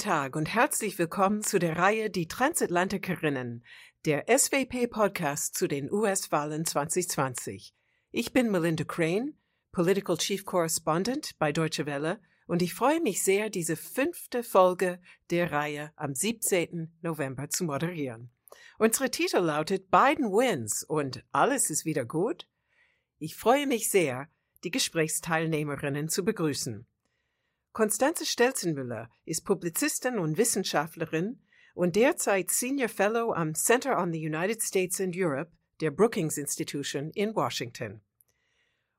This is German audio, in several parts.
Tag und herzlich willkommen zu der Reihe Die Transatlantikerinnen, der SWP-Podcast zu den US-Wahlen 2020. Ich bin Melinda Crane, Political Chief Correspondent bei Deutsche Welle und ich freue mich sehr, diese fünfte Folge der Reihe am 17. November zu moderieren. Unsere Titel lautet Biden wins und alles ist wieder gut. Ich freue mich sehr, die Gesprächsteilnehmerinnen zu begrüßen. Konstanze Stelzenmüller ist Publizistin und Wissenschaftlerin und derzeit Senior Fellow am Center on the United States and Europe der Brookings Institution in Washington.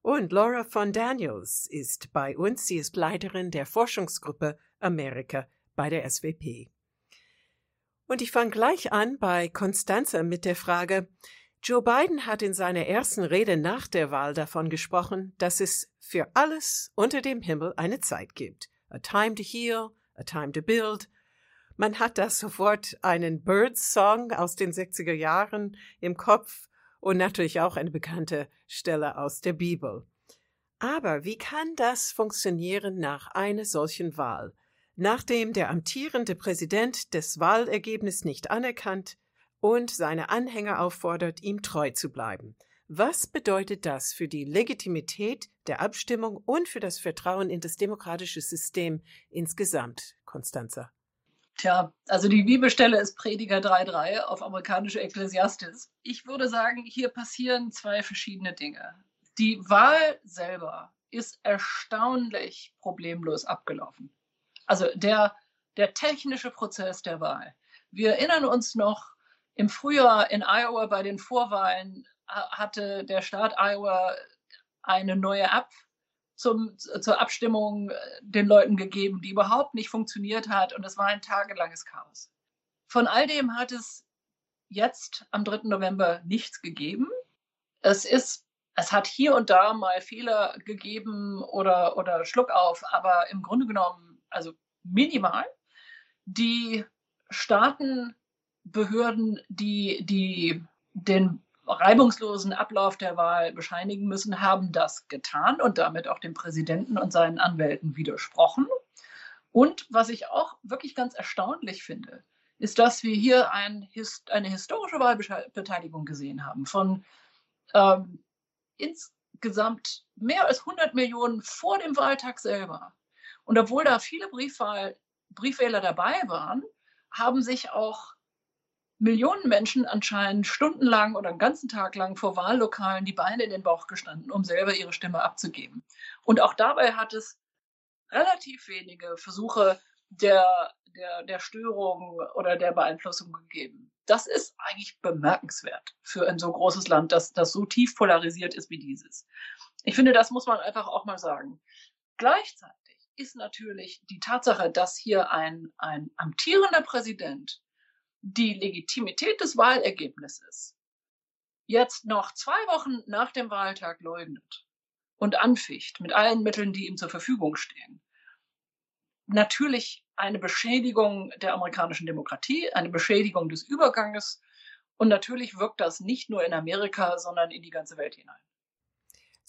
Und Laura von Daniels ist bei uns, sie ist Leiterin der Forschungsgruppe Amerika bei der SWP. Und ich fange gleich an bei Konstanze mit der Frage, Joe Biden hat in seiner ersten Rede nach der Wahl davon gesprochen, dass es für alles unter dem Himmel eine Zeit gibt. A time to heal, a time to build. Man hat da sofort einen Birds-Song aus den 60er Jahren im Kopf und natürlich auch eine bekannte Stelle aus der Bibel. Aber wie kann das funktionieren nach einer solchen Wahl? Nachdem der amtierende Präsident das Wahlergebnis nicht anerkannt, und seine Anhänger auffordert, ihm treu zu bleiben. Was bedeutet das für die Legitimität der Abstimmung und für das Vertrauen in das demokratische System insgesamt, Constanza? Tja, also die Bibelstelle ist Prediger 3.3 auf amerikanische Ekklesiastis. Ich würde sagen, hier passieren zwei verschiedene Dinge. Die Wahl selber ist erstaunlich problemlos abgelaufen. Also der, der technische Prozess der Wahl. Wir erinnern uns noch im Frühjahr in Iowa bei den Vorwahlen hatte der Staat Iowa eine neue App zum, zur Abstimmung äh, den Leuten gegeben, die überhaupt nicht funktioniert hat und es war ein tagelanges Chaos. Von all dem hat es jetzt am 3. November nichts gegeben. Es ist, es hat hier und da mal Fehler gegeben oder, oder Schluck auf, aber im Grunde genommen, also minimal. Die Staaten Behörden, die, die den reibungslosen Ablauf der Wahl bescheinigen müssen, haben das getan und damit auch dem Präsidenten und seinen Anwälten widersprochen. Und was ich auch wirklich ganz erstaunlich finde, ist, dass wir hier ein, eine historische Wahlbeteiligung gesehen haben von ähm, insgesamt mehr als 100 Millionen vor dem Wahltag selber. Und obwohl da viele Briefwahl, Briefwähler dabei waren, haben sich auch Millionen Menschen anscheinend stundenlang oder einen ganzen Tag lang vor Wahllokalen die Beine in den Bauch gestanden, um selber ihre Stimme abzugeben. Und auch dabei hat es relativ wenige Versuche der, der, der Störung oder der Beeinflussung gegeben. Das ist eigentlich bemerkenswert für ein so großes Land, das, das so tief polarisiert ist wie dieses. Ich finde, das muss man einfach auch mal sagen. Gleichzeitig ist natürlich die Tatsache, dass hier ein, ein amtierender Präsident die Legitimität des Wahlergebnisses jetzt noch zwei Wochen nach dem Wahltag leugnet und anficht mit allen Mitteln, die ihm zur Verfügung stehen, natürlich eine Beschädigung der amerikanischen Demokratie, eine Beschädigung des Überganges und natürlich wirkt das nicht nur in Amerika, sondern in die ganze Welt hinein.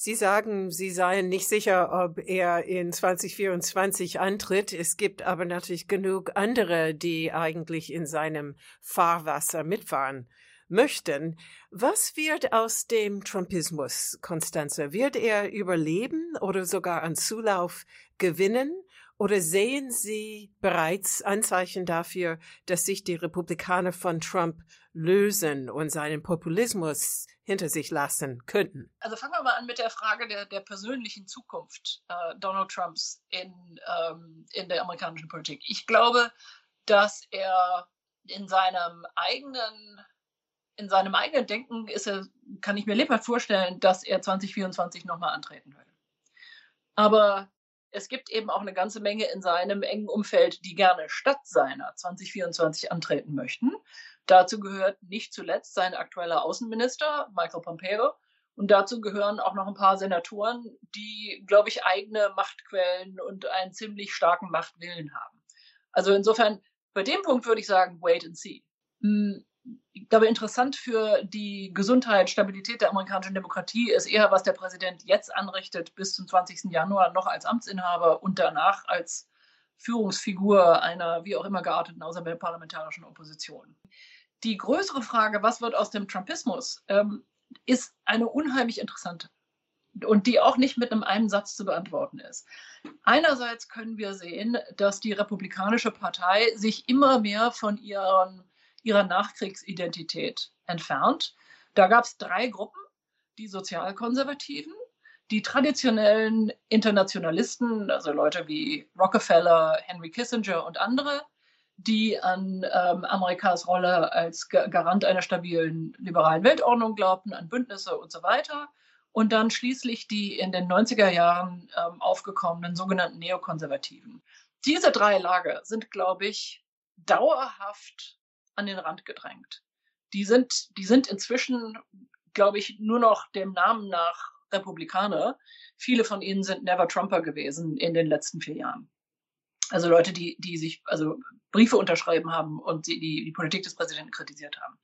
Sie sagen, Sie seien nicht sicher, ob er in 2024 antritt. Es gibt aber natürlich genug andere, die eigentlich in seinem Fahrwasser mitfahren möchten. Was wird aus dem Trumpismus, Constanze? Wird er überleben oder sogar an Zulauf gewinnen? Oder sehen Sie bereits Anzeichen dafür, dass sich die Republikaner von Trump lösen und seinen Populismus hinter sich lassen könnten? Also fangen wir mal an mit der Frage der, der persönlichen Zukunft äh, Donald Trumps in, ähm, in der amerikanischen Politik. Ich glaube, dass er in seinem eigenen in seinem eigenen Denken ist er, kann ich mir lebhaft vorstellen, dass er 2024 nochmal antreten würde. Aber es gibt eben auch eine ganze Menge in seinem engen Umfeld, die gerne statt seiner 2024 antreten möchten. Dazu gehört nicht zuletzt sein aktueller Außenminister Michael Pompeo. Und dazu gehören auch noch ein paar Senatoren, die, glaube ich, eigene Machtquellen und einen ziemlich starken Machtwillen haben. Also insofern, bei dem Punkt würde ich sagen, wait and see. Hm, ich glaube, interessant für die Gesundheit, Stabilität der amerikanischen Demokratie ist eher, was der Präsident jetzt anrichtet bis zum 20. Januar noch als Amtsinhaber und danach als, Führungsfigur einer wie auch immer gearteten außerparlamentarischen Opposition. Die größere Frage, was wird aus dem Trumpismus, ähm, ist eine unheimlich interessante und die auch nicht mit einem einen Satz zu beantworten ist. Einerseits können wir sehen, dass die Republikanische Partei sich immer mehr von ihren, ihrer Nachkriegsidentität entfernt. Da gab es drei Gruppen, die Sozialkonservativen, die traditionellen Internationalisten, also Leute wie Rockefeller, Henry Kissinger und andere, die an ähm, Amerikas Rolle als Garant einer stabilen liberalen Weltordnung glaubten, an Bündnisse und so weiter. Und dann schließlich die in den 90er Jahren ähm, aufgekommenen sogenannten Neokonservativen. Diese drei Lager sind, glaube ich, dauerhaft an den Rand gedrängt. Die sind, die sind inzwischen, glaube ich, nur noch dem Namen nach Republikaner. Viele von ihnen sind Never Trumper gewesen in den letzten vier Jahren. Also Leute, die, die sich, also Briefe unterschreiben haben und die, die, die Politik des Präsidenten kritisiert haben.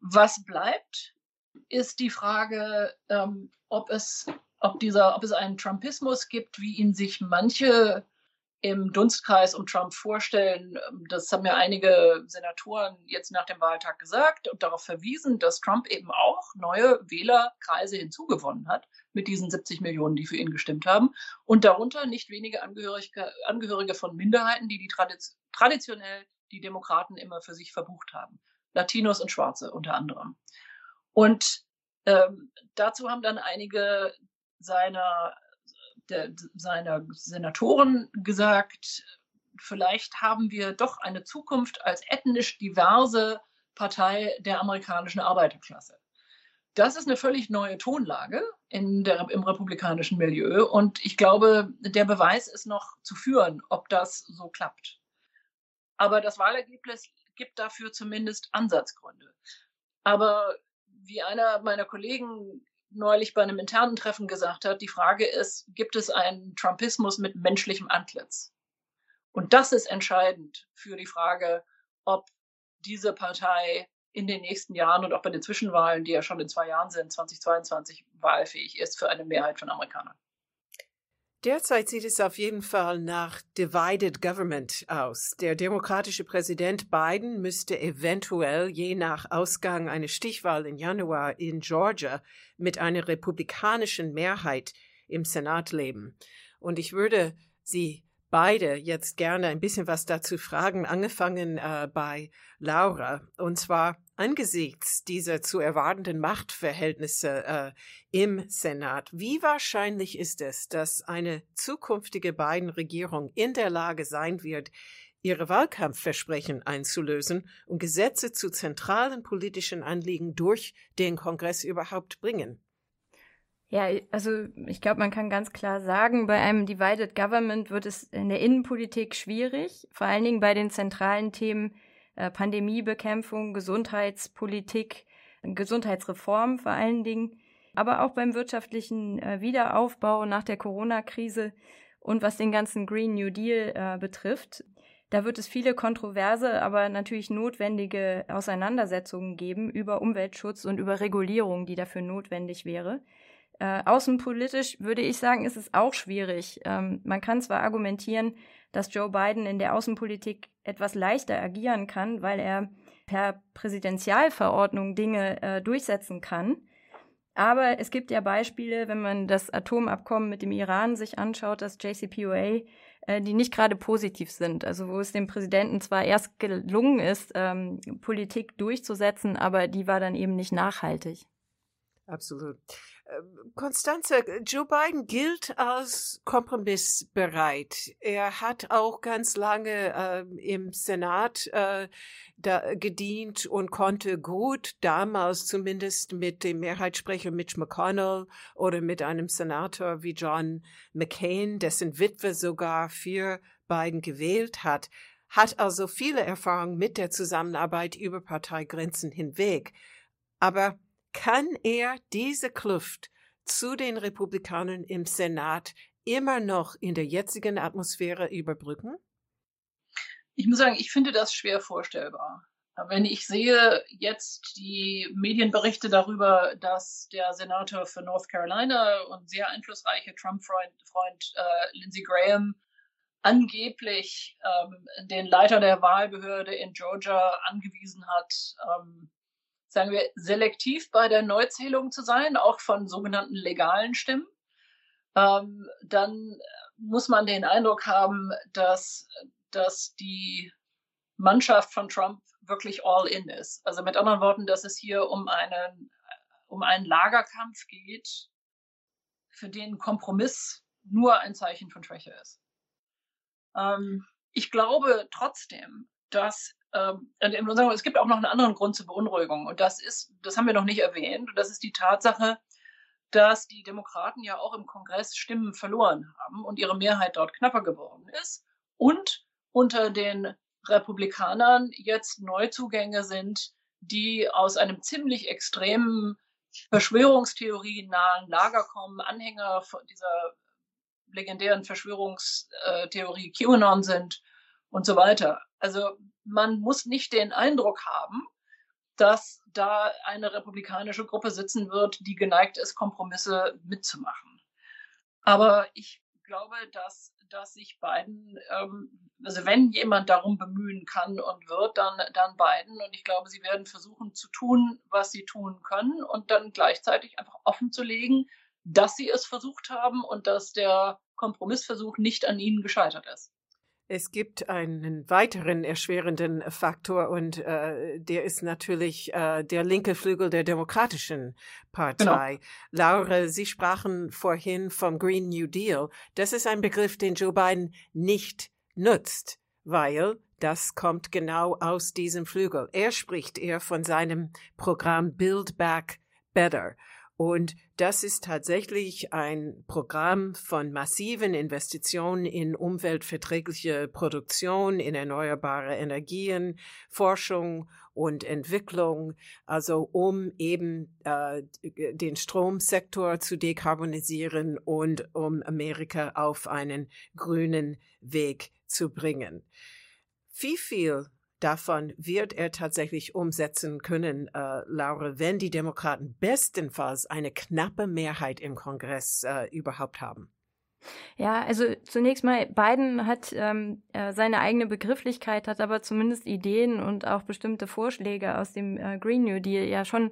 Was bleibt, ist die Frage, ähm, ob es, ob dieser, ob es einen Trumpismus gibt, wie ihn sich manche im Dunstkreis um Trump vorstellen. Ähm, das haben ja einige Senatoren jetzt nach dem Wahltag gesagt und darauf verwiesen, dass Trump eben auch neue Wählerkreise hinzugewonnen hat mit diesen 70 Millionen, die für ihn gestimmt haben. Und darunter nicht wenige Angehörige, Angehörige von Minderheiten, die, die traditionell die Demokraten immer für sich verbucht haben. Latinos und Schwarze unter anderem. Und ähm, dazu haben dann einige seiner der, seiner Senatoren gesagt, vielleicht haben wir doch eine Zukunft als ethnisch diverse Partei der amerikanischen Arbeiterklasse. Das ist eine völlig neue Tonlage der, im republikanischen Milieu und ich glaube, der Beweis ist noch zu führen, ob das so klappt. Aber das Wahlergebnis gibt dafür zumindest Ansatzgründe. Aber wie einer meiner Kollegen neulich bei einem internen Treffen gesagt hat, die Frage ist, gibt es einen Trumpismus mit menschlichem Antlitz? Und das ist entscheidend für die Frage, ob diese Partei in den nächsten Jahren und auch bei den Zwischenwahlen, die ja schon in zwei Jahren sind, 2022 wahlfähig ist für eine Mehrheit von Amerikanern. Derzeit sieht es auf jeden Fall nach Divided Government aus. Der demokratische Präsident Biden müsste eventuell je nach Ausgang einer Stichwahl im Januar in Georgia mit einer republikanischen Mehrheit im Senat leben. Und ich würde Sie beide jetzt gerne ein bisschen was dazu fragen, angefangen äh, bei Laura. Und zwar angesichts dieser zu erwartenden Machtverhältnisse äh, im Senat. Wie wahrscheinlich ist es, dass eine zukünftige beiden Regierung in der Lage sein wird, ihre Wahlkampfversprechen einzulösen und Gesetze zu zentralen politischen Anliegen durch den Kongress überhaupt bringen? Ja, also ich glaube, man kann ganz klar sagen, bei einem Divided Government wird es in der Innenpolitik schwierig, vor allen Dingen bei den zentralen Themen äh, Pandemiebekämpfung, Gesundheitspolitik, Gesundheitsreform vor allen Dingen, aber auch beim wirtschaftlichen äh, Wiederaufbau nach der Corona-Krise und was den ganzen Green New Deal äh, betrifft. Da wird es viele kontroverse, aber natürlich notwendige Auseinandersetzungen geben über Umweltschutz und über Regulierung, die dafür notwendig wäre. Äh, außenpolitisch würde ich sagen, ist es auch schwierig. Ähm, man kann zwar argumentieren, dass Joe Biden in der Außenpolitik etwas leichter agieren kann, weil er per Präsidentialverordnung Dinge äh, durchsetzen kann. Aber es gibt ja Beispiele, wenn man das Atomabkommen mit dem Iran sich anschaut, das JCPOA, äh, die nicht gerade positiv sind. Also wo es dem Präsidenten zwar erst gelungen ist, ähm, Politik durchzusetzen, aber die war dann eben nicht nachhaltig. Absolut. Konstanze, ähm, Joe Biden gilt als kompromissbereit. Er hat auch ganz lange äh, im Senat äh, da gedient und konnte gut damals zumindest mit dem Mehrheitssprecher Mitch McConnell oder mit einem Senator wie John McCain, dessen Witwe sogar für Biden gewählt hat, hat also viele Erfahrungen mit der Zusammenarbeit über Parteigrenzen hinweg. Aber kann er diese Kluft zu den Republikanern im Senat immer noch in der jetzigen Atmosphäre überbrücken? Ich muss sagen, ich finde das schwer vorstellbar. Wenn ich sehe jetzt die Medienberichte darüber, dass der Senator für North Carolina und sehr einflussreiche Trump-Freund Freund, äh, Lindsey Graham angeblich ähm, den Leiter der Wahlbehörde in Georgia angewiesen hat, ähm, sagen wir, selektiv bei der Neuzählung zu sein, auch von sogenannten legalen Stimmen, ähm, dann muss man den Eindruck haben, dass, dass die Mannschaft von Trump wirklich all in ist. Also mit anderen Worten, dass es hier um einen, um einen Lagerkampf geht, für den Kompromiss nur ein Zeichen von Schwäche ist. Ähm, ich glaube trotzdem, dass es gibt auch noch einen anderen Grund zur Beunruhigung und das ist, das haben wir noch nicht erwähnt, und das ist die Tatsache, dass die Demokraten ja auch im Kongress Stimmen verloren haben und ihre Mehrheit dort knapper geworden ist und unter den Republikanern jetzt Neuzugänge sind, die aus einem ziemlich extremen Verschwörungstheorie nahen Lager kommen, Anhänger dieser legendären Verschwörungstheorie QAnon sind und so weiter. Also man muss nicht den Eindruck haben, dass da eine republikanische Gruppe sitzen wird, die geneigt ist, Kompromisse mitzumachen. Aber ich glaube, dass, dass sich Biden, ähm, also wenn jemand darum bemühen kann und wird, dann, dann Biden. Und ich glaube, sie werden versuchen zu tun, was sie tun können und dann gleichzeitig einfach offen zu legen, dass sie es versucht haben und dass der Kompromissversuch nicht an ihnen gescheitert ist. Es gibt einen weiteren erschwerenden Faktor und äh, der ist natürlich äh, der linke Flügel der Demokratischen Partei. Genau. Laura, Sie sprachen vorhin vom Green New Deal. Das ist ein Begriff, den Joe Biden nicht nutzt, weil das kommt genau aus diesem Flügel. Er spricht eher von seinem Programm Build Back Better. Und das ist tatsächlich ein Programm von massiven Investitionen in umweltverträgliche Produktion, in erneuerbare Energien, Forschung und Entwicklung, also um eben äh, den Stromsektor zu dekarbonisieren und um Amerika auf einen grünen Weg zu bringen. Wie viel davon wird er tatsächlich umsetzen können, äh, Laura, wenn die Demokraten bestenfalls eine knappe Mehrheit im Kongress äh, überhaupt haben? Ja, also zunächst mal, Biden hat ähm, äh, seine eigene Begrifflichkeit, hat aber zumindest Ideen und auch bestimmte Vorschläge aus dem äh, Green New Deal ja schon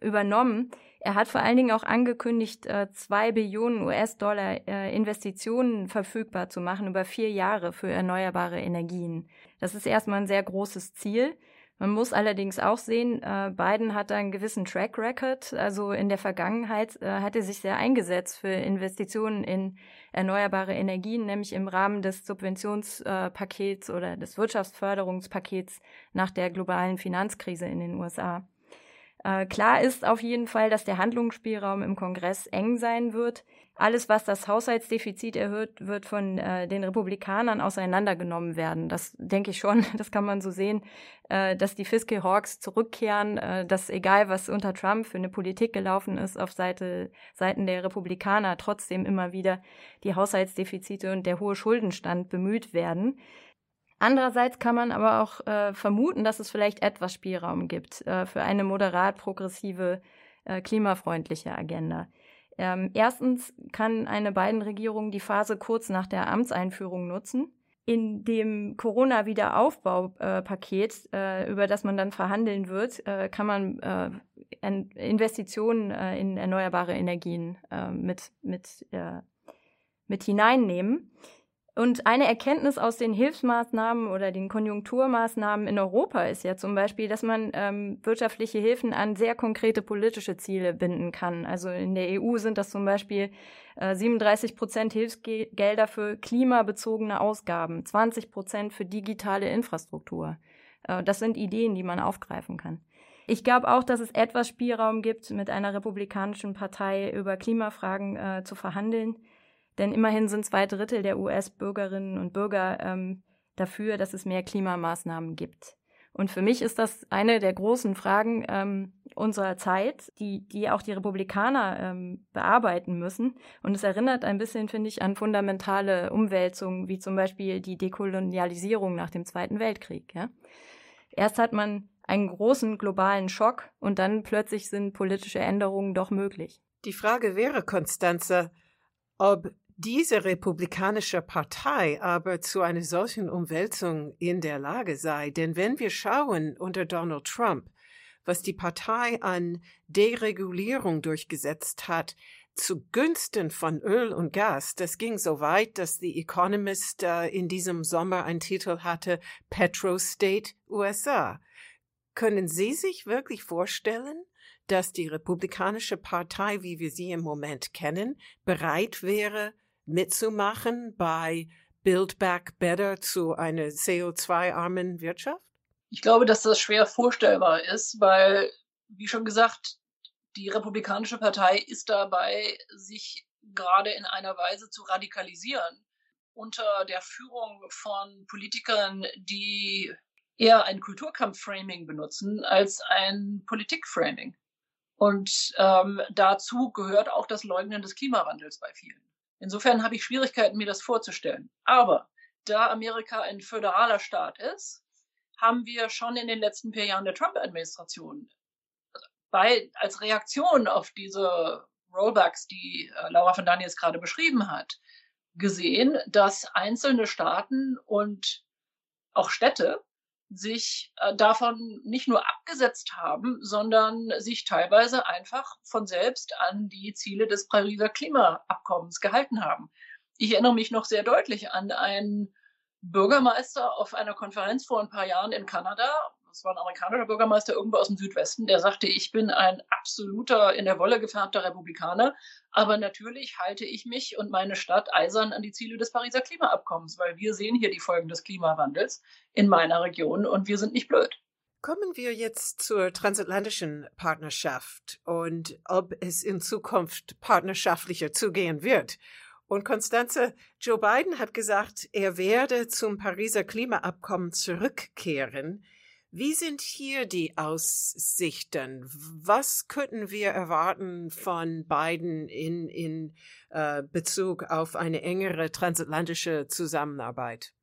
übernommen. Er hat vor allen Dingen auch angekündigt, äh, zwei Billionen US-Dollar äh, Investitionen verfügbar zu machen über vier Jahre für erneuerbare Energien. Das ist erstmal ein sehr großes Ziel. Man muss allerdings auch sehen, äh, Biden hat einen gewissen Track Record. Also in der Vergangenheit hat er sich sehr eingesetzt für Investitionen in erneuerbare Energien, nämlich im Rahmen des Subventionspakets oder des Wirtschaftsförderungspakets nach der globalen Finanzkrise in den USA. Äh, klar ist auf jeden Fall, dass der Handlungsspielraum im Kongress eng sein wird. Alles, was das Haushaltsdefizit erhöht, wird von äh, den Republikanern auseinandergenommen werden. Das denke ich schon, das kann man so sehen, äh, dass die Fiscal Hawks zurückkehren, äh, dass egal was unter Trump für eine Politik gelaufen ist, auf Seite, Seiten der Republikaner trotzdem immer wieder die Haushaltsdefizite und der hohe Schuldenstand bemüht werden. Andererseits kann man aber auch äh, vermuten, dass es vielleicht etwas Spielraum gibt äh, für eine moderat progressive, äh, klimafreundliche Agenda. Ähm, erstens kann eine beiden Regierung die Phase kurz nach der Amtseinführung nutzen. In dem Corona-Wiederaufbaupaket, äh, über das man dann verhandeln wird, äh, kann man äh, Investitionen äh, in erneuerbare Energien äh, mit, mit, äh, mit hineinnehmen. Und eine Erkenntnis aus den Hilfsmaßnahmen oder den Konjunkturmaßnahmen in Europa ist ja zum Beispiel, dass man ähm, wirtschaftliche Hilfen an sehr konkrete politische Ziele binden kann. Also in der EU sind das zum Beispiel äh, 37 Prozent Hilfsgelder für klimabezogene Ausgaben, 20 Prozent für digitale Infrastruktur. Äh, das sind Ideen, die man aufgreifen kann. Ich glaube auch, dass es etwas Spielraum gibt, mit einer republikanischen Partei über Klimafragen äh, zu verhandeln. Denn immerhin sind zwei Drittel der US-Bürgerinnen und Bürger ähm, dafür, dass es mehr Klimamaßnahmen gibt. Und für mich ist das eine der großen Fragen ähm, unserer Zeit, die, die auch die Republikaner ähm, bearbeiten müssen. Und es erinnert ein bisschen, finde ich, an fundamentale Umwälzungen, wie zum Beispiel die Dekolonialisierung nach dem Zweiten Weltkrieg. Ja? Erst hat man einen großen globalen Schock und dann plötzlich sind politische Änderungen doch möglich. Die Frage wäre, Konstanze, ob diese republikanische Partei aber zu einer solchen Umwälzung in der Lage sei. Denn wenn wir schauen unter Donald Trump, was die Partei an Deregulierung durchgesetzt hat, zugunsten von Öl und Gas. Das ging so weit, dass The Economist äh, in diesem Sommer einen Titel hatte, Petro State USA. Können Sie sich wirklich vorstellen, dass die Republikanische Partei, wie wir sie im Moment kennen, bereit wäre, mitzumachen bei Build Back Better zu einer CO2-armen Wirtschaft? Ich glaube, dass das schwer vorstellbar ist, weil, wie schon gesagt, die Republikanische Partei ist dabei, sich gerade in einer Weise zu radikalisieren unter der Führung von Politikern, die eher ein Kulturkampf-Framing benutzen als ein Politik-Framing. Und ähm, dazu gehört auch das Leugnen des Klimawandels bei vielen. Insofern habe ich Schwierigkeiten, mir das vorzustellen. Aber da Amerika ein föderaler Staat ist, haben wir schon in den letzten vier Jahren der Trump-Administration bei, als Reaktion auf diese Rollbacks, die äh, Laura von Daniels gerade beschrieben hat, gesehen, dass einzelne Staaten und auch Städte sich äh, davon nicht nur abgesetzt haben, sondern sich teilweise einfach von selbst an die Ziele des Pariser Klimaabkommens gehalten haben. Ich erinnere mich noch sehr deutlich an einen Bürgermeister auf einer Konferenz vor ein paar Jahren in Kanada, das war ein amerikanischer Bürgermeister irgendwo aus dem Südwesten, der sagte, ich bin ein absoluter in der Wolle gefärbter Republikaner, aber natürlich halte ich mich und meine Stadt eisern an die Ziele des Pariser Klimaabkommens, weil wir sehen hier die Folgen des Klimawandels in meiner Region und wir sind nicht blöd. Kommen wir jetzt zur transatlantischen Partnerschaft und ob es in Zukunft partnerschaftlicher zugehen wird. Und Konstanze, Joe Biden hat gesagt, er werde zum Pariser Klimaabkommen zurückkehren. Wie sind hier die Aussichten? Was könnten wir erwarten von Biden in, in äh, Bezug auf eine engere transatlantische Zusammenarbeit?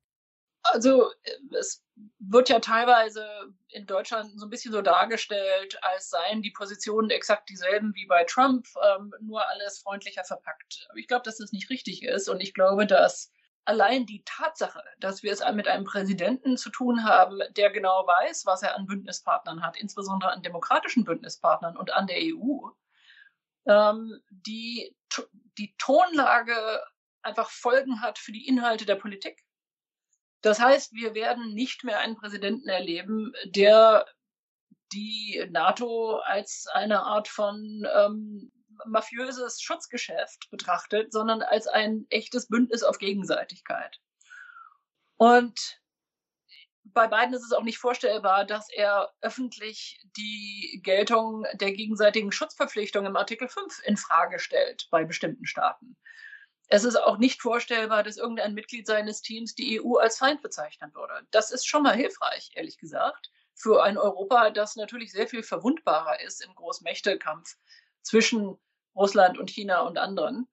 Also es wird ja teilweise in Deutschland so ein bisschen so dargestellt, als seien die Positionen exakt dieselben wie bei Trump, ähm, nur alles freundlicher verpackt. Aber ich glaube, dass das nicht richtig ist und ich glaube, dass allein die Tatsache, dass wir es mit einem Präsidenten zu tun haben, der genau weiß, was er an Bündnispartnern hat, insbesondere an demokratischen Bündnispartnern und an der EU, ähm, die, die Tonlage einfach Folgen hat für die Inhalte der Politik. Das heißt, wir werden nicht mehr einen Präsidenten erleben, der die NATO als eine Art von ähm, mafiöses Schutzgeschäft betrachtet, sondern als ein echtes Bündnis auf Gegenseitigkeit. Und bei beiden ist es auch nicht vorstellbar, dass er öffentlich die Geltung der gegenseitigen Schutzverpflichtung im Artikel 5 in Frage stellt bei bestimmten Staaten. Es ist auch nicht vorstellbar, dass irgendein Mitglied seines Teams die EU als Feind bezeichnen würde. Das ist schon mal hilfreich, ehrlich gesagt, für ein Europa, das natürlich sehr viel verwundbarer ist im Großmächtekampf zwischen Russland und China und anderen.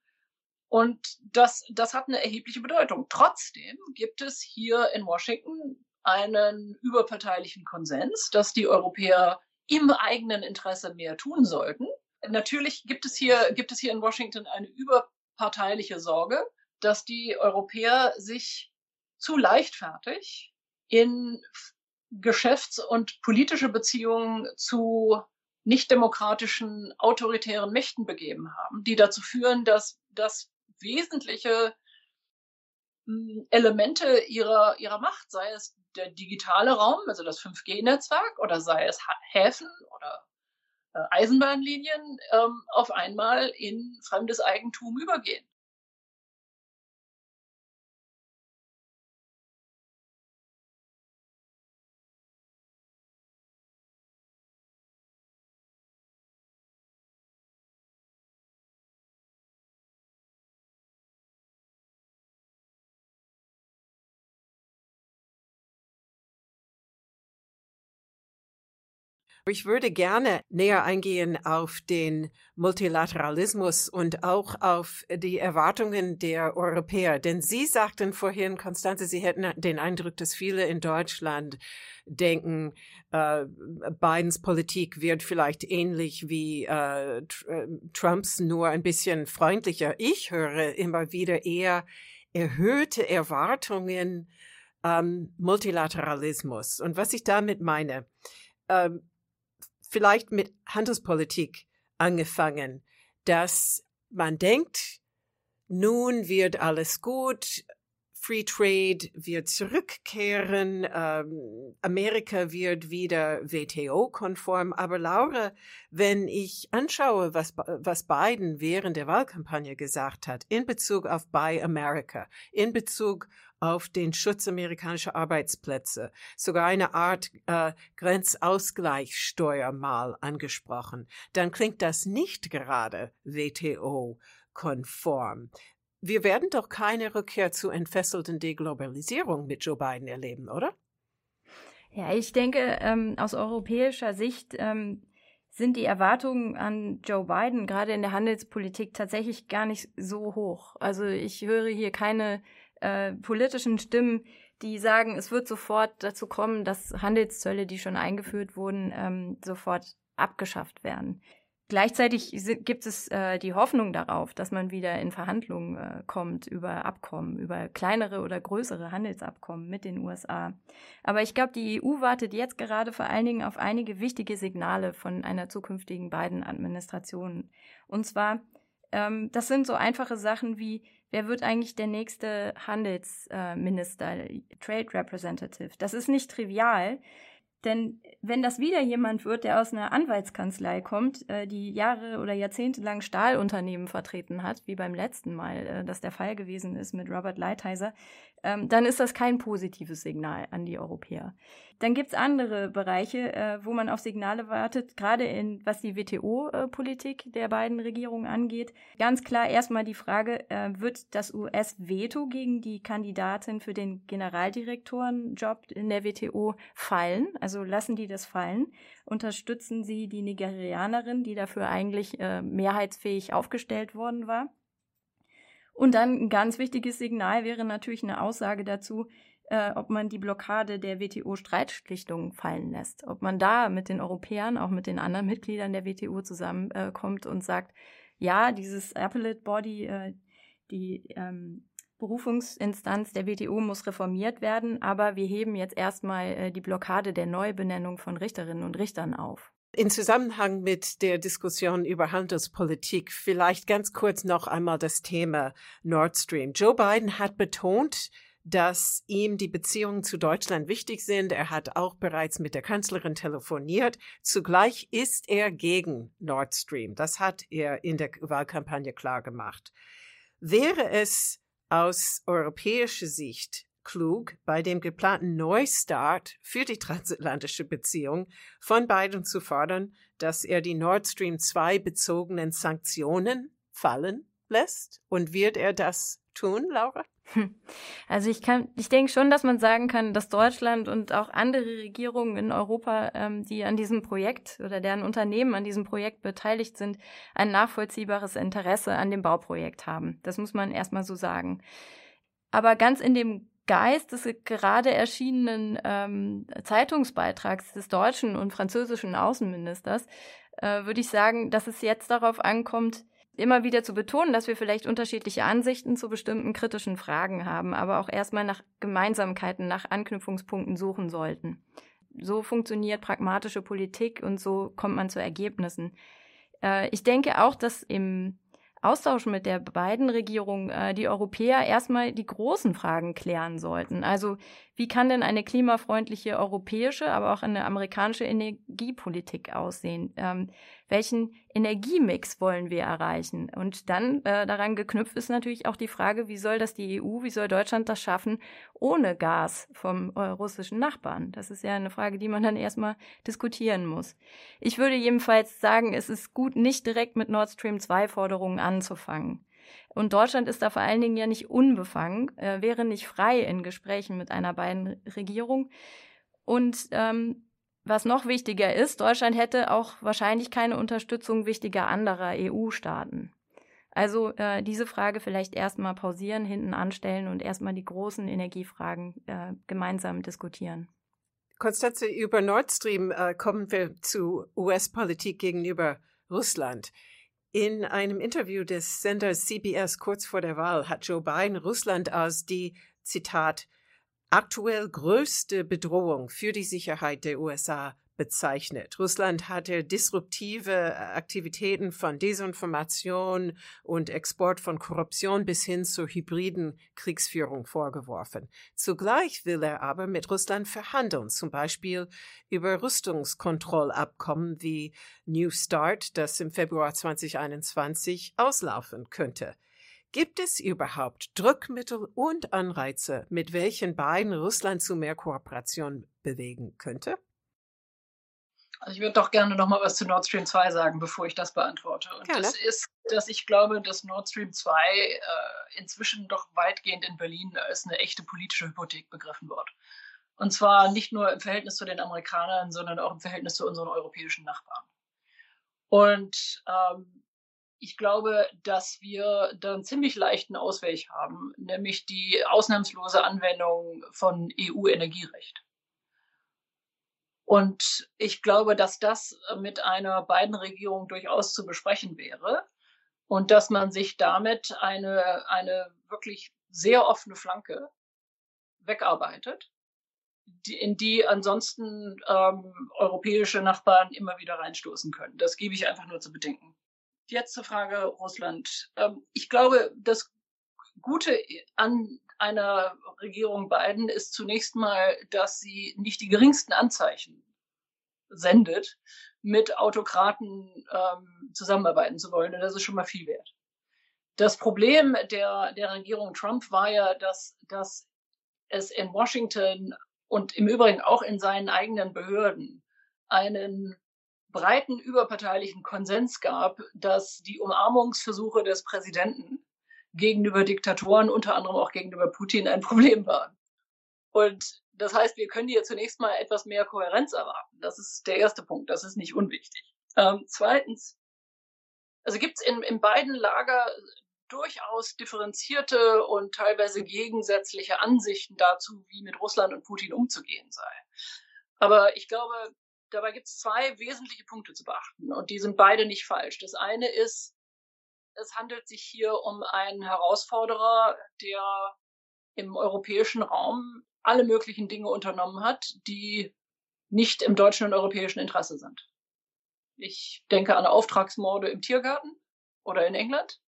Und das, das hat eine erhebliche Bedeutung. Trotzdem gibt es hier in Washington einen überparteilichen Konsens, dass die Europäer im eigenen Interesse mehr tun sollten. Natürlich gibt es hier, gibt es hier in Washington eine überparteiliche Sorge, dass die Europäer sich zu leichtfertig in Geschäfts- und politische Beziehungen zu nicht-demokratischen, autoritären Mächten begeben haben, die dazu führen, dass, dass wesentliche hm, Elemente ihrer, ihrer Macht, sei es der digitale Raum, also das 5G-Netzwerk, oder sei es Häfen oder äh, Eisenbahnlinien, ähm, auf einmal in fremdes Eigentum übergehen. Ich würde gerne näher eingehen auf den Multilateralismus und auch auf die Erwartungen der Europäer. Denn Sie sagten vorhin, Konstanze, Sie hätten den Eindruck, dass viele in Deutschland denken, äh, Bidens Politik wird vielleicht ähnlich wie äh, äh Trumps, nur ein bisschen freundlicher. Ich höre immer wieder eher erhöhte Erwartungen ähm, Multilateralismus. Und was ich damit meine, ähm, vielleicht mit Handelspolitik angefangen, dass man denkt, nun wird alles gut, Free Trade wird zurückkehren, ähm, Amerika wird wieder WTO-konform. Aber Laura, wenn ich anschaue, was, was Biden während der Wahlkampagne gesagt hat in Bezug auf Buy America, in Bezug auf den Schutz amerikanischer Arbeitsplätze, sogar eine Art äh, Grenzausgleichssteuer mal angesprochen, dann klingt das nicht gerade WTO-konform. Wir werden doch keine Rückkehr zu entfesselten Deglobalisierung mit Joe Biden erleben, oder? Ja, ich denke, ähm, aus europäischer Sicht ähm, sind die Erwartungen an Joe Biden gerade in der Handelspolitik tatsächlich gar nicht so hoch. Also ich höre hier keine äh, politischen Stimmen, die sagen, es wird sofort dazu kommen, dass Handelszölle, die schon eingeführt wurden, ähm, sofort abgeschafft werden. Gleichzeitig gibt es äh, die Hoffnung darauf, dass man wieder in Verhandlungen äh, kommt über Abkommen, über kleinere oder größere Handelsabkommen mit den USA. Aber ich glaube, die EU wartet jetzt gerade vor allen Dingen auf einige wichtige Signale von einer zukünftigen beiden Administration. Und zwar, ähm, das sind so einfache Sachen wie, wer wird eigentlich der nächste Handelsminister, äh, Trade Representative? Das ist nicht trivial. Denn wenn das wieder jemand wird, der aus einer Anwaltskanzlei kommt, äh, die Jahre oder Jahrzehnte lang Stahlunternehmen vertreten hat, wie beim letzten Mal äh, das der Fall gewesen ist mit Robert Lighthizer, ähm, dann ist das kein positives Signal an die Europäer. Dann gibt's andere Bereiche, äh, wo man auf Signale wartet, gerade in was die WTO-Politik der beiden Regierungen angeht. Ganz klar erstmal die Frage, äh, wird das US-Veto gegen die Kandidatin für den Generaldirektorenjob in der WTO fallen? Also lassen die das fallen? Unterstützen sie die Nigerianerin, die dafür eigentlich äh, mehrheitsfähig aufgestellt worden war? Und dann ein ganz wichtiges Signal wäre natürlich eine Aussage dazu, äh, ob man die Blockade der WTO-Streitschlichtung fallen lässt. Ob man da mit den Europäern, auch mit den anderen Mitgliedern der WTO zusammenkommt äh, und sagt, ja, dieses Appellate Body, äh, die ähm, Berufungsinstanz der WTO muss reformiert werden, aber wir heben jetzt erstmal äh, die Blockade der Neubenennung von Richterinnen und Richtern auf. In Zusammenhang mit der Diskussion über Handelspolitik vielleicht ganz kurz noch einmal das Thema Nord Stream. Joe Biden hat betont, dass ihm die Beziehungen zu Deutschland wichtig sind. Er hat auch bereits mit der Kanzlerin telefoniert. Zugleich ist er gegen Nord Stream. Das hat er in der Wahlkampagne klar gemacht. Wäre es aus europäischer Sicht klug, bei dem geplanten Neustart für die transatlantische Beziehung von Biden zu fordern, dass er die Nord Stream 2 bezogenen Sanktionen fallen lässt? Und wird er das tun, Laura? Hm. Also ich kann, ich denke schon, dass man sagen kann, dass Deutschland und auch andere Regierungen in Europa, ähm, die an diesem Projekt oder deren Unternehmen an diesem Projekt beteiligt sind, ein nachvollziehbares Interesse an dem Bauprojekt haben. Das muss man erstmal so sagen. Aber ganz in dem Geist des gerade erschienenen ähm, Zeitungsbeitrags des deutschen und französischen Außenministers äh, würde ich sagen, dass es jetzt darauf ankommt, immer wieder zu betonen, dass wir vielleicht unterschiedliche Ansichten zu bestimmten kritischen Fragen haben, aber auch erstmal nach Gemeinsamkeiten, nach Anknüpfungspunkten suchen sollten. So funktioniert pragmatische Politik und so kommt man zu Ergebnissen. Äh, ich denke auch, dass im Austausch mit der beiden Regierungen äh, die Europäer erstmal die großen Fragen klären sollten. Also wie kann denn eine klimafreundliche europäische, aber auch eine amerikanische Energiepolitik aussehen? Ähm, welchen Energiemix wollen wir erreichen? Und dann äh, daran geknüpft ist natürlich auch die Frage, wie soll das die EU, wie soll Deutschland das schaffen, ohne Gas vom äh, russischen Nachbarn? Das ist ja eine Frage, die man dann erstmal diskutieren muss. Ich würde jedenfalls sagen, es ist gut, nicht direkt mit Nord Stream 2 Forderungen anzufangen. Und Deutschland ist da vor allen Dingen ja nicht unbefangen, äh, wäre nicht frei in Gesprächen mit einer beiden Regierung. Und ähm, was noch wichtiger ist, Deutschland hätte auch wahrscheinlich keine Unterstützung wichtiger anderer EU-Staaten. Also äh, diese Frage vielleicht erstmal pausieren, hinten anstellen und erstmal die großen Energiefragen äh, gemeinsam diskutieren. Konstanze, über Nord Stream äh, kommen wir zu US-Politik gegenüber Russland. In einem Interview des Senders CBS kurz vor der Wahl hat Joe Biden Russland als die, Zitat, aktuell größte Bedrohung für die Sicherheit der USA bezeichnet. Russland hatte disruptive äh, Aktivitäten von Desinformation und Export von Korruption bis hin zur hybriden Kriegsführung vorgeworfen. Zugleich will er aber mit Russland verhandeln, zum Beispiel über Rüstungskontrollabkommen wie New Start, das im Februar 2021 auslaufen könnte. Gibt es überhaupt Druckmittel und Anreize, mit welchen beiden Russland zu mehr Kooperation bewegen könnte? Also ich würde doch gerne noch mal was zu Nord Stream 2 sagen, bevor ich das beantworte. Und gerne. das ist, dass ich glaube, dass Nord Stream 2 äh, inzwischen doch weitgehend in Berlin als eine echte politische Hypothek begriffen wird. Und zwar nicht nur im Verhältnis zu den Amerikanern, sondern auch im Verhältnis zu unseren europäischen Nachbarn. Und ähm, ich glaube, dass wir da einen ziemlich leichten Ausweg haben, nämlich die ausnahmslose Anwendung von EU-Energierecht. Und ich glaube, dass das mit einer beiden Regierung durchaus zu besprechen wäre und dass man sich damit eine, eine wirklich sehr offene Flanke wegarbeitet, die, in die ansonsten ähm, europäische Nachbarn immer wieder reinstoßen können. Das gebe ich einfach nur zu bedenken. Jetzt zur Frage Russland. Ähm, ich glaube, das Gute an einer Regierung Biden ist zunächst mal, dass sie nicht die geringsten Anzeichen sendet, mit Autokraten ähm, zusammenarbeiten zu wollen. Und das ist schon mal viel wert. Das Problem der, der Regierung Trump war ja, dass, dass es in Washington und im Übrigen auch in seinen eigenen Behörden einen breiten überparteilichen Konsens gab, dass die Umarmungsversuche des Präsidenten gegenüber Diktatoren, unter anderem auch gegenüber Putin, ein Problem waren. Und das heißt, wir können hier zunächst mal etwas mehr Kohärenz erwarten. Das ist der erste Punkt. Das ist nicht unwichtig. Ähm, zweitens, also gibt es in, in beiden Lager durchaus differenzierte und teilweise gegensätzliche Ansichten dazu, wie mit Russland und Putin umzugehen sei. Aber ich glaube, dabei gibt es zwei wesentliche Punkte zu beachten und die sind beide nicht falsch. Das eine ist, es handelt sich hier um einen Herausforderer, der im europäischen Raum alle möglichen Dinge unternommen hat, die nicht im deutschen und europäischen Interesse sind. Ich denke an Auftragsmorde im Tiergarten oder in England.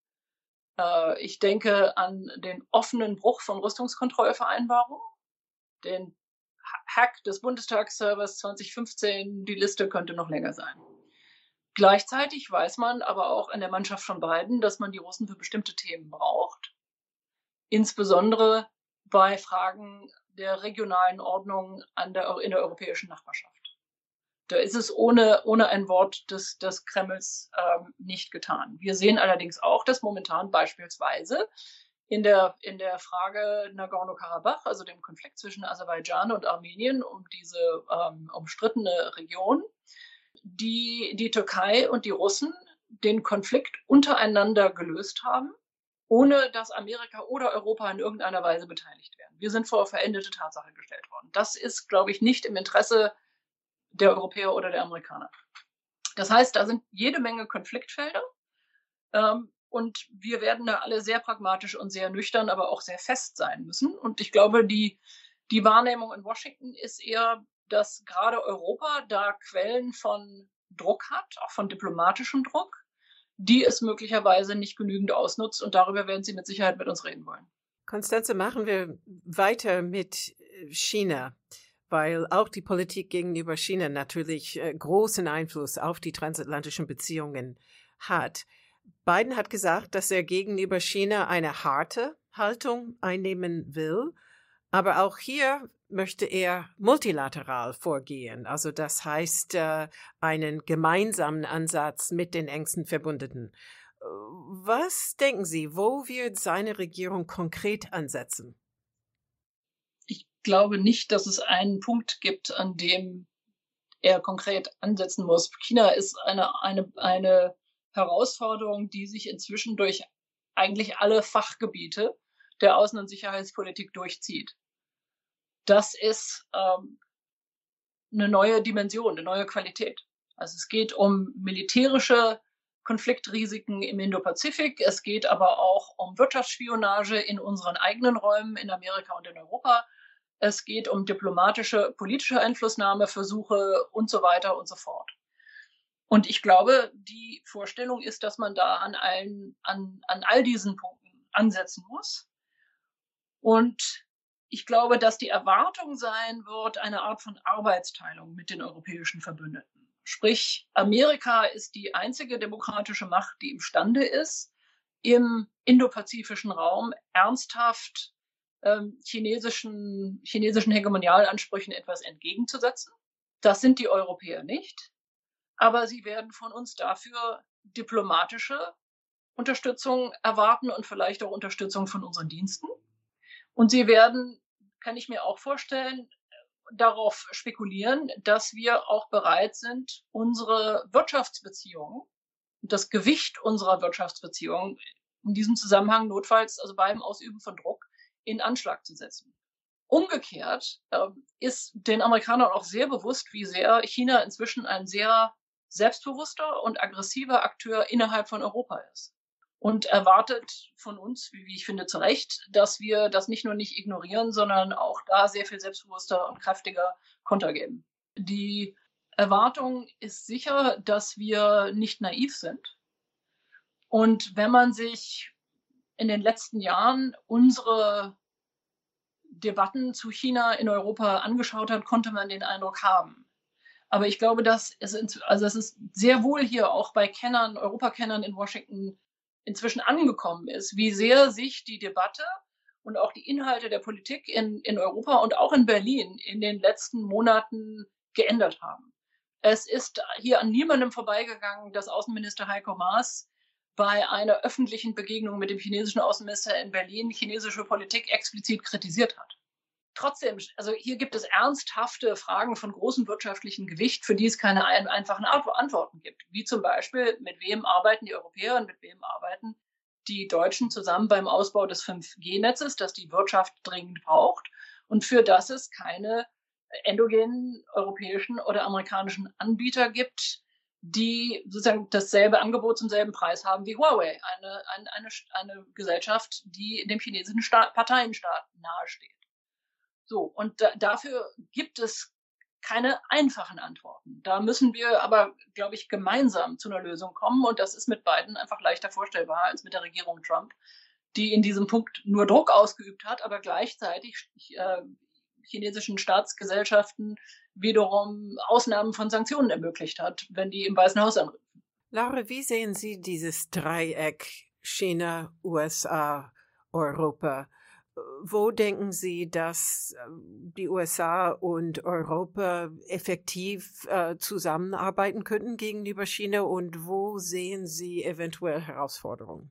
Äh, ich denke an den offenen Bruch von Rüstungskontrollvereinbarungen, den Hack des Bundestagsservers 2015, die Liste könnte noch länger sein. Gleichzeitig weiß man aber auch in der Mannschaft von beiden, dass man die Russen für bestimmte Themen braucht. Insbesondere bei Fragen der regionalen Ordnung der, in der europäischen Nachbarschaft. Da ist es ohne, ohne ein Wort des, des Kremls ähm, nicht getan. Wir sehen allerdings auch, dass momentan beispielsweise in der, in der Frage Nagorno-Karabach, also dem Konflikt zwischen Aserbaidschan und Armenien um diese ähm, umstrittene Region, die, die Türkei und die Russen den Konflikt untereinander gelöst haben ohne dass Amerika oder Europa in irgendeiner Weise beteiligt werden. Wir sind vor veränderte Tatsachen gestellt worden. Das ist, glaube ich, nicht im Interesse der Europäer oder der Amerikaner. Das heißt, da sind jede Menge Konfliktfelder. Ähm, und wir werden da alle sehr pragmatisch und sehr nüchtern, aber auch sehr fest sein müssen. Und ich glaube, die, die Wahrnehmung in Washington ist eher, dass gerade Europa da Quellen von Druck hat, auch von diplomatischem Druck, die es möglicherweise nicht genügend ausnutzt. Und darüber werden Sie mit Sicherheit mit uns reden wollen. Konstanze, machen wir weiter mit äh, China, weil auch die Politik gegenüber China natürlich äh, großen Einfluss auf die transatlantischen Beziehungen hat. Biden hat gesagt, dass er gegenüber China eine harte Haltung einnehmen will. Aber auch hier möchte er multilateral vorgehen, also das heißt äh, einen gemeinsamen Ansatz mit den engsten Verbündeten. Was denken Sie, wo wird seine Regierung konkret ansetzen? Ich glaube nicht, dass es einen Punkt gibt, an dem er konkret ansetzen muss. China ist eine, eine, eine Herausforderung, die sich inzwischen durch eigentlich alle Fachgebiete der Außen- und Sicherheitspolitik durchzieht. Das ist ähm, eine neue Dimension, eine neue Qualität. Also es geht um militärische Konfliktrisiken im Indo-Pazifik. Es geht aber auch um Wirtschaftsspionage in unseren eigenen Räumen in Amerika und in Europa. Es geht um diplomatische, politische Einflussnahmeversuche und so weiter und so fort. Und ich glaube, die Vorstellung ist, dass man da an allen, an, an all diesen Punkten ansetzen muss. Und ich glaube, dass die Erwartung sein wird, eine Art von Arbeitsteilung mit den europäischen Verbündeten. Sprich, Amerika ist die einzige demokratische Macht, die imstande ist, im indopazifischen Raum ernsthaft ähm, chinesischen, chinesischen Hegemonialansprüchen etwas entgegenzusetzen. Das sind die Europäer nicht. Aber sie werden von uns dafür diplomatische Unterstützung erwarten und vielleicht auch Unterstützung von unseren Diensten. Und sie werden, kann ich mir auch vorstellen, darauf spekulieren, dass wir auch bereit sind, unsere Wirtschaftsbeziehungen das Gewicht unserer Wirtschaftsbeziehungen in diesem Zusammenhang notfalls, also beim Ausüben von Druck, in Anschlag zu setzen. Umgekehrt äh, ist den Amerikanern auch sehr bewusst, wie sehr China inzwischen ein sehr selbstbewusster und aggressiver Akteur innerhalb von Europa ist und erwartet von uns, wie ich finde, zu Recht, dass wir das nicht nur nicht ignorieren, sondern auch da sehr viel selbstbewusster und kräftiger Konter geben. Die Erwartung ist sicher, dass wir nicht naiv sind. Und wenn man sich in den letzten Jahren unsere Debatten zu China in Europa angeschaut hat, konnte man den Eindruck haben. Aber ich glaube, dass es, also es ist sehr wohl hier auch bei Kennern, Europakennern in Washington inzwischen angekommen ist, wie sehr sich die Debatte und auch die Inhalte der Politik in, in Europa und auch in Berlin in den letzten Monaten geändert haben. Es ist hier an niemandem vorbeigegangen, dass Außenminister Heiko Maas bei einer öffentlichen Begegnung mit dem chinesischen Außenminister in Berlin chinesische Politik explizit kritisiert hat trotzdem, also hier gibt es ernsthafte Fragen von großem wirtschaftlichen Gewicht, für die es keine ein, einfachen Antworten gibt. Wie zum Beispiel, mit wem arbeiten die Europäer und mit wem arbeiten die Deutschen zusammen beim Ausbau des 5G-Netzes, das die Wirtschaft dringend braucht und für das es keine endogenen europäischen oder amerikanischen Anbieter gibt, die sozusagen dasselbe Angebot zum selben Preis haben wie Huawei, eine, eine, eine, eine Gesellschaft, die dem chinesischen Staat, Parteienstaat nahesteht. So, und da, dafür gibt es keine einfachen Antworten. Da müssen wir aber, glaube ich, gemeinsam zu einer Lösung kommen. Und das ist mit beiden einfach leichter vorstellbar als mit der Regierung Trump, die in diesem Punkt nur Druck ausgeübt hat, aber gleichzeitig äh, chinesischen Staatsgesellschaften wiederum Ausnahmen von Sanktionen ermöglicht hat, wenn die im Weißen Haus anrufen. Laura, wie sehen Sie dieses Dreieck China, USA, Europa? Wo denken Sie, dass ähm, die USA und Europa effektiv äh, zusammenarbeiten könnten gegenüber China und wo sehen Sie eventuell Herausforderungen?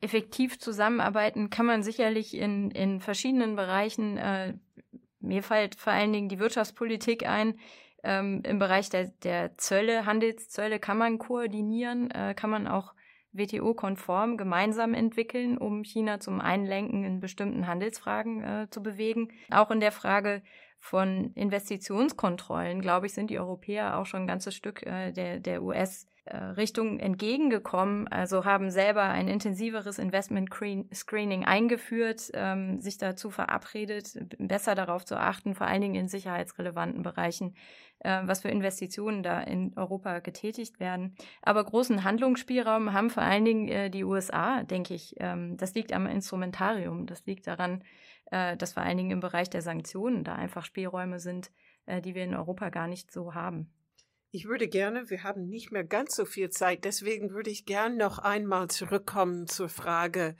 Effektiv zusammenarbeiten kann man sicherlich in, in verschiedenen Bereichen. Äh, mir fällt vor allen Dingen die Wirtschaftspolitik ein. Ähm, Im Bereich der, der Zölle, Handelszölle kann man koordinieren, äh, kann man auch WTO-konform gemeinsam entwickeln, um China zum Einlenken in bestimmten Handelsfragen äh, zu bewegen. Auch in der Frage von Investitionskontrollen, glaube ich, sind die Europäer auch schon ein ganzes Stück äh, der, der US Richtung entgegengekommen, also haben selber ein intensiveres Investment Screening eingeführt, ähm, sich dazu verabredet, besser darauf zu achten, vor allen Dingen in sicherheitsrelevanten Bereichen, äh, was für Investitionen da in Europa getätigt werden. Aber großen Handlungsspielraum haben vor allen Dingen äh, die USA, denke ich. Ähm, das liegt am Instrumentarium, das liegt daran, äh, dass vor allen Dingen im Bereich der Sanktionen da einfach Spielräume sind, äh, die wir in Europa gar nicht so haben. Ich würde gerne, wir haben nicht mehr ganz so viel Zeit, deswegen würde ich gerne noch einmal zurückkommen zur Frage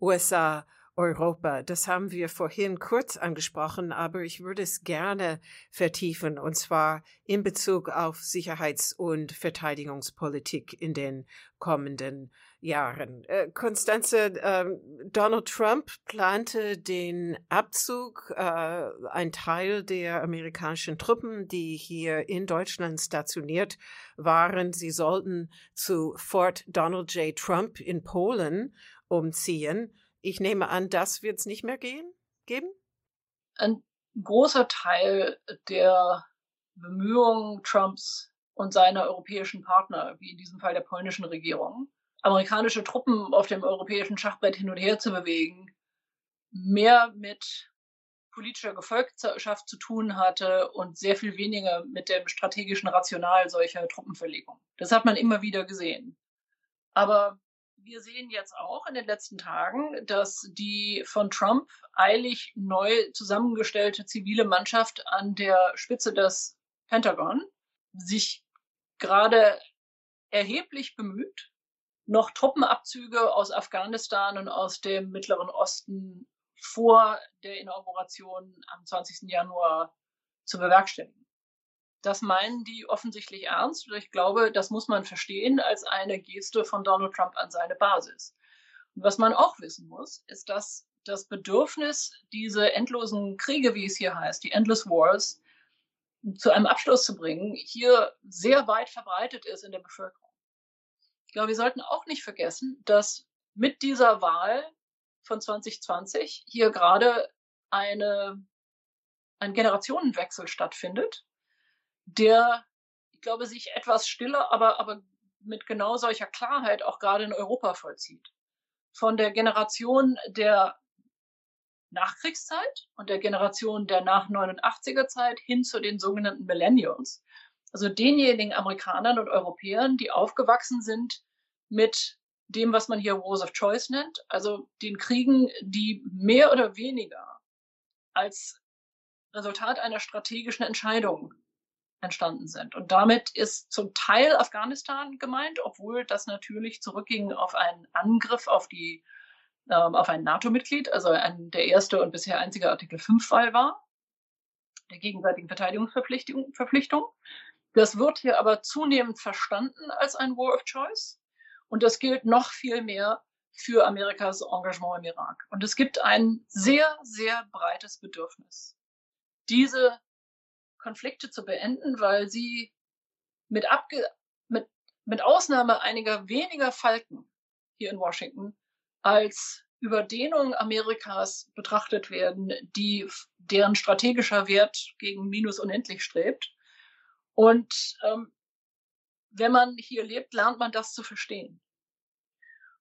USA, Europa. Das haben wir vorhin kurz angesprochen, aber ich würde es gerne vertiefen, und zwar in Bezug auf Sicherheits- und Verteidigungspolitik in den kommenden Jahren. Äh, Konstanze, äh, Donald Trump plante den Abzug, äh, ein Teil der amerikanischen Truppen, die hier in Deutschland stationiert waren. Sie sollten zu Fort Donald J. Trump in Polen umziehen. Ich nehme an, das wird es nicht mehr gehen, geben? Ein großer Teil der Bemühungen Trumps und seiner europäischen Partner, wie in diesem Fall der polnischen Regierung, amerikanische Truppen auf dem europäischen Schachbrett hin und her zu bewegen, mehr mit politischer Gefolgschaft zu tun hatte und sehr viel weniger mit dem strategischen Rational solcher Truppenverlegung. Das hat man immer wieder gesehen. Aber wir sehen jetzt auch in den letzten Tagen, dass die von Trump eilig neu zusammengestellte zivile Mannschaft an der Spitze des Pentagon sich gerade erheblich bemüht, noch Truppenabzüge aus Afghanistan und aus dem Mittleren Osten vor der Inauguration am 20. Januar zu bewerkstelligen. Das meinen die offensichtlich ernst. Und ich glaube, das muss man verstehen als eine Geste von Donald Trump an seine Basis. Und was man auch wissen muss, ist, dass das Bedürfnis, diese endlosen Kriege, wie es hier heißt, die Endless Wars, zu einem Abschluss zu bringen, hier sehr weit verbreitet ist in der Bevölkerung. Ich glaube, wir sollten auch nicht vergessen, dass mit dieser Wahl von 2020 hier gerade eine, ein Generationenwechsel stattfindet, der, ich glaube, sich etwas stiller, aber, aber mit genau solcher Klarheit auch gerade in Europa vollzieht. Von der Generation der Nachkriegszeit und der Generation der nach 89er Zeit hin zu den sogenannten Millennials, also denjenigen Amerikanern und Europäern, die aufgewachsen sind mit dem, was man hier Wars of Choice nennt, also den Kriegen, die mehr oder weniger als Resultat einer strategischen Entscheidung entstanden sind. Und damit ist zum Teil Afghanistan gemeint, obwohl das natürlich zurückging auf einen Angriff auf die ähm, auf ein NATO-Mitglied, also ein, der erste und bisher einzige Artikel 5-Fall war, der gegenseitigen Verteidigungsverpflichtung. Verpflichtung. Das wird hier aber zunehmend verstanden als ein War of Choice. Und das gilt noch viel mehr für Amerikas Engagement im Irak. Und es gibt ein sehr, sehr breites Bedürfnis, diese Konflikte zu beenden, weil sie mit, Abge mit, mit Ausnahme einiger weniger Falken hier in Washington als Überdehnung Amerikas betrachtet werden, die, deren strategischer Wert gegen minus unendlich strebt. Und ähm, wenn man hier lebt, lernt man das zu verstehen.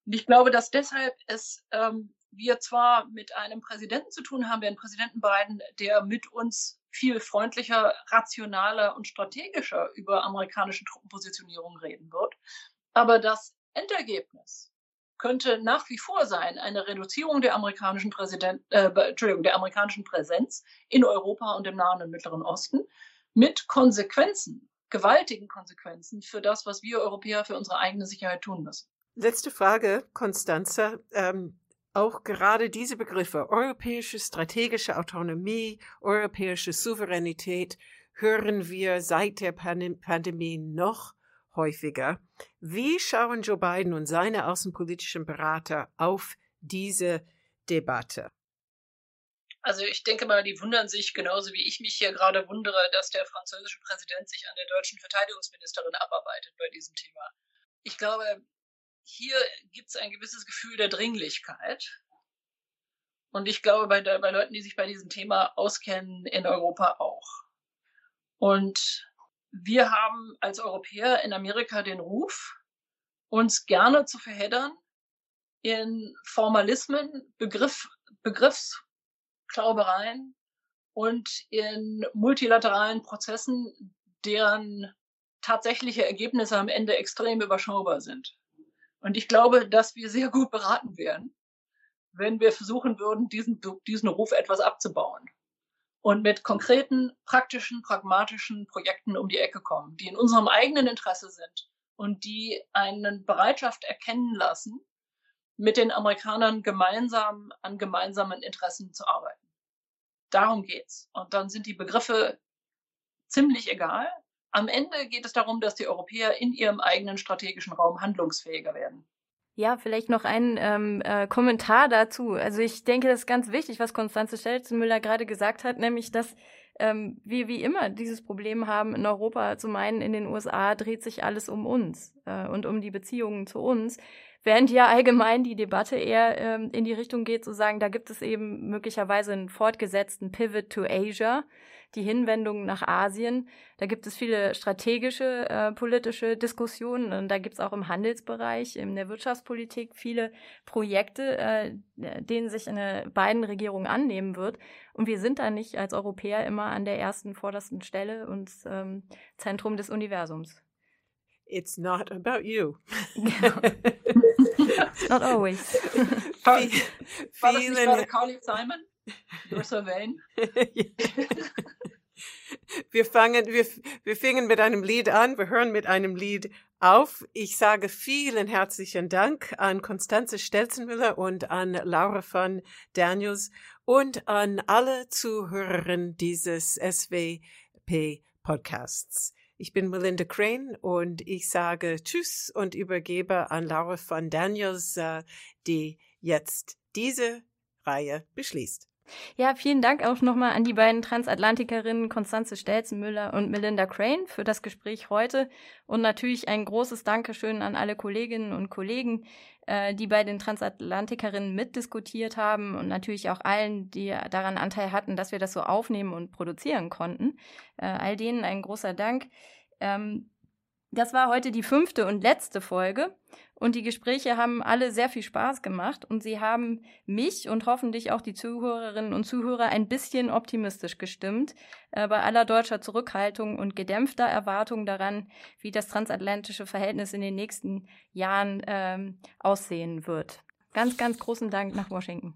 Und ich glaube, dass deshalb es ähm, wir zwar mit einem Präsidenten zu tun haben, wir einen Präsidenten Biden, der mit uns viel freundlicher, rationaler und strategischer über amerikanische Truppenpositionierung reden wird, aber das Endergebnis könnte nach wie vor sein eine Reduzierung der amerikanischen Präsident, äh, Entschuldigung, der amerikanischen Präsenz in Europa und im Nahen und Mittleren Osten mit Konsequenzen, gewaltigen Konsequenzen für das, was wir Europäer für unsere eigene Sicherheit tun müssen. Letzte Frage, Konstanze. Ähm, auch gerade diese Begriffe europäische strategische Autonomie, europäische Souveränität hören wir seit der Pandemie noch häufiger. Wie schauen Joe Biden und seine außenpolitischen Berater auf diese Debatte? Also ich denke mal, die wundern sich genauso wie ich mich hier gerade wundere, dass der französische Präsident sich an der deutschen Verteidigungsministerin abarbeitet bei diesem Thema. Ich glaube, hier gibt es ein gewisses Gefühl der Dringlichkeit. Und ich glaube, bei, bei Leuten, die sich bei diesem Thema auskennen, in Europa auch. Und wir haben als Europäer in Amerika den Ruf, uns gerne zu verheddern in Formalismen, Begriff, Begriffsklaubereien und in multilateralen Prozessen, deren tatsächliche Ergebnisse am Ende extrem überschaubar sind. Und ich glaube, dass wir sehr gut beraten wären, wenn wir versuchen würden, diesen, diesen Ruf etwas abzubauen und mit konkreten, praktischen, pragmatischen Projekten um die Ecke kommen, die in unserem eigenen Interesse sind und die eine Bereitschaft erkennen lassen, mit den Amerikanern gemeinsam an gemeinsamen Interessen zu arbeiten. Darum geht's. Und dann sind die Begriffe ziemlich egal. Am Ende geht es darum, dass die Europäer in ihrem eigenen strategischen Raum handlungsfähiger werden. Ja, vielleicht noch ein ähm, äh, Kommentar dazu. Also ich denke, das ist ganz wichtig, was Konstanze Stelzenmüller gerade gesagt hat, nämlich, dass ähm, wir wie immer dieses Problem haben, in Europa zu meinen, in den USA dreht sich alles um uns äh, und um die Beziehungen zu uns. Während ja allgemein die Debatte eher ähm, in die Richtung geht, zu sagen, da gibt es eben möglicherweise einen fortgesetzten Pivot to Asia, die Hinwendung nach Asien. Da gibt es viele strategische äh, politische Diskussionen und da gibt es auch im Handelsbereich, in der Wirtschaftspolitik viele Projekte, äh, denen sich eine beiden Regierung annehmen wird. Und wir sind da nicht als Europäer immer an der ersten, vordersten Stelle und ähm, Zentrum des Universums. It's not about you. not always. War, war das nicht gerade Carly Simon? You're so vain. Wir fangen, wir, wir fingen mit einem Lied an, wir hören mit einem Lied auf. Ich sage vielen herzlichen Dank an Konstanze Stelzenmüller und an Laura von Daniels und an alle Zuhörerinnen dieses SWP Podcasts. Ich bin Melinda Crane und ich sage Tschüss und übergebe an Laura von Daniels, äh, die jetzt diese Reihe beschließt. Ja, vielen Dank auch nochmal an die beiden Transatlantikerinnen Konstanze Stelzenmüller und Melinda Crane für das Gespräch heute und natürlich ein großes Dankeschön an alle Kolleginnen und Kollegen, äh, die bei den Transatlantikerinnen mitdiskutiert haben und natürlich auch allen, die daran Anteil hatten, dass wir das so aufnehmen und produzieren konnten. Äh, all denen ein großer Dank. Ähm, das war heute die fünfte und letzte Folge und die Gespräche haben alle sehr viel Spaß gemacht und sie haben mich und hoffentlich auch die Zuhörerinnen und Zuhörer ein bisschen optimistisch gestimmt äh, bei aller deutscher Zurückhaltung und gedämpfter Erwartung daran, wie das transatlantische Verhältnis in den nächsten Jahren ähm, aussehen wird. Ganz, ganz großen Dank nach Washington.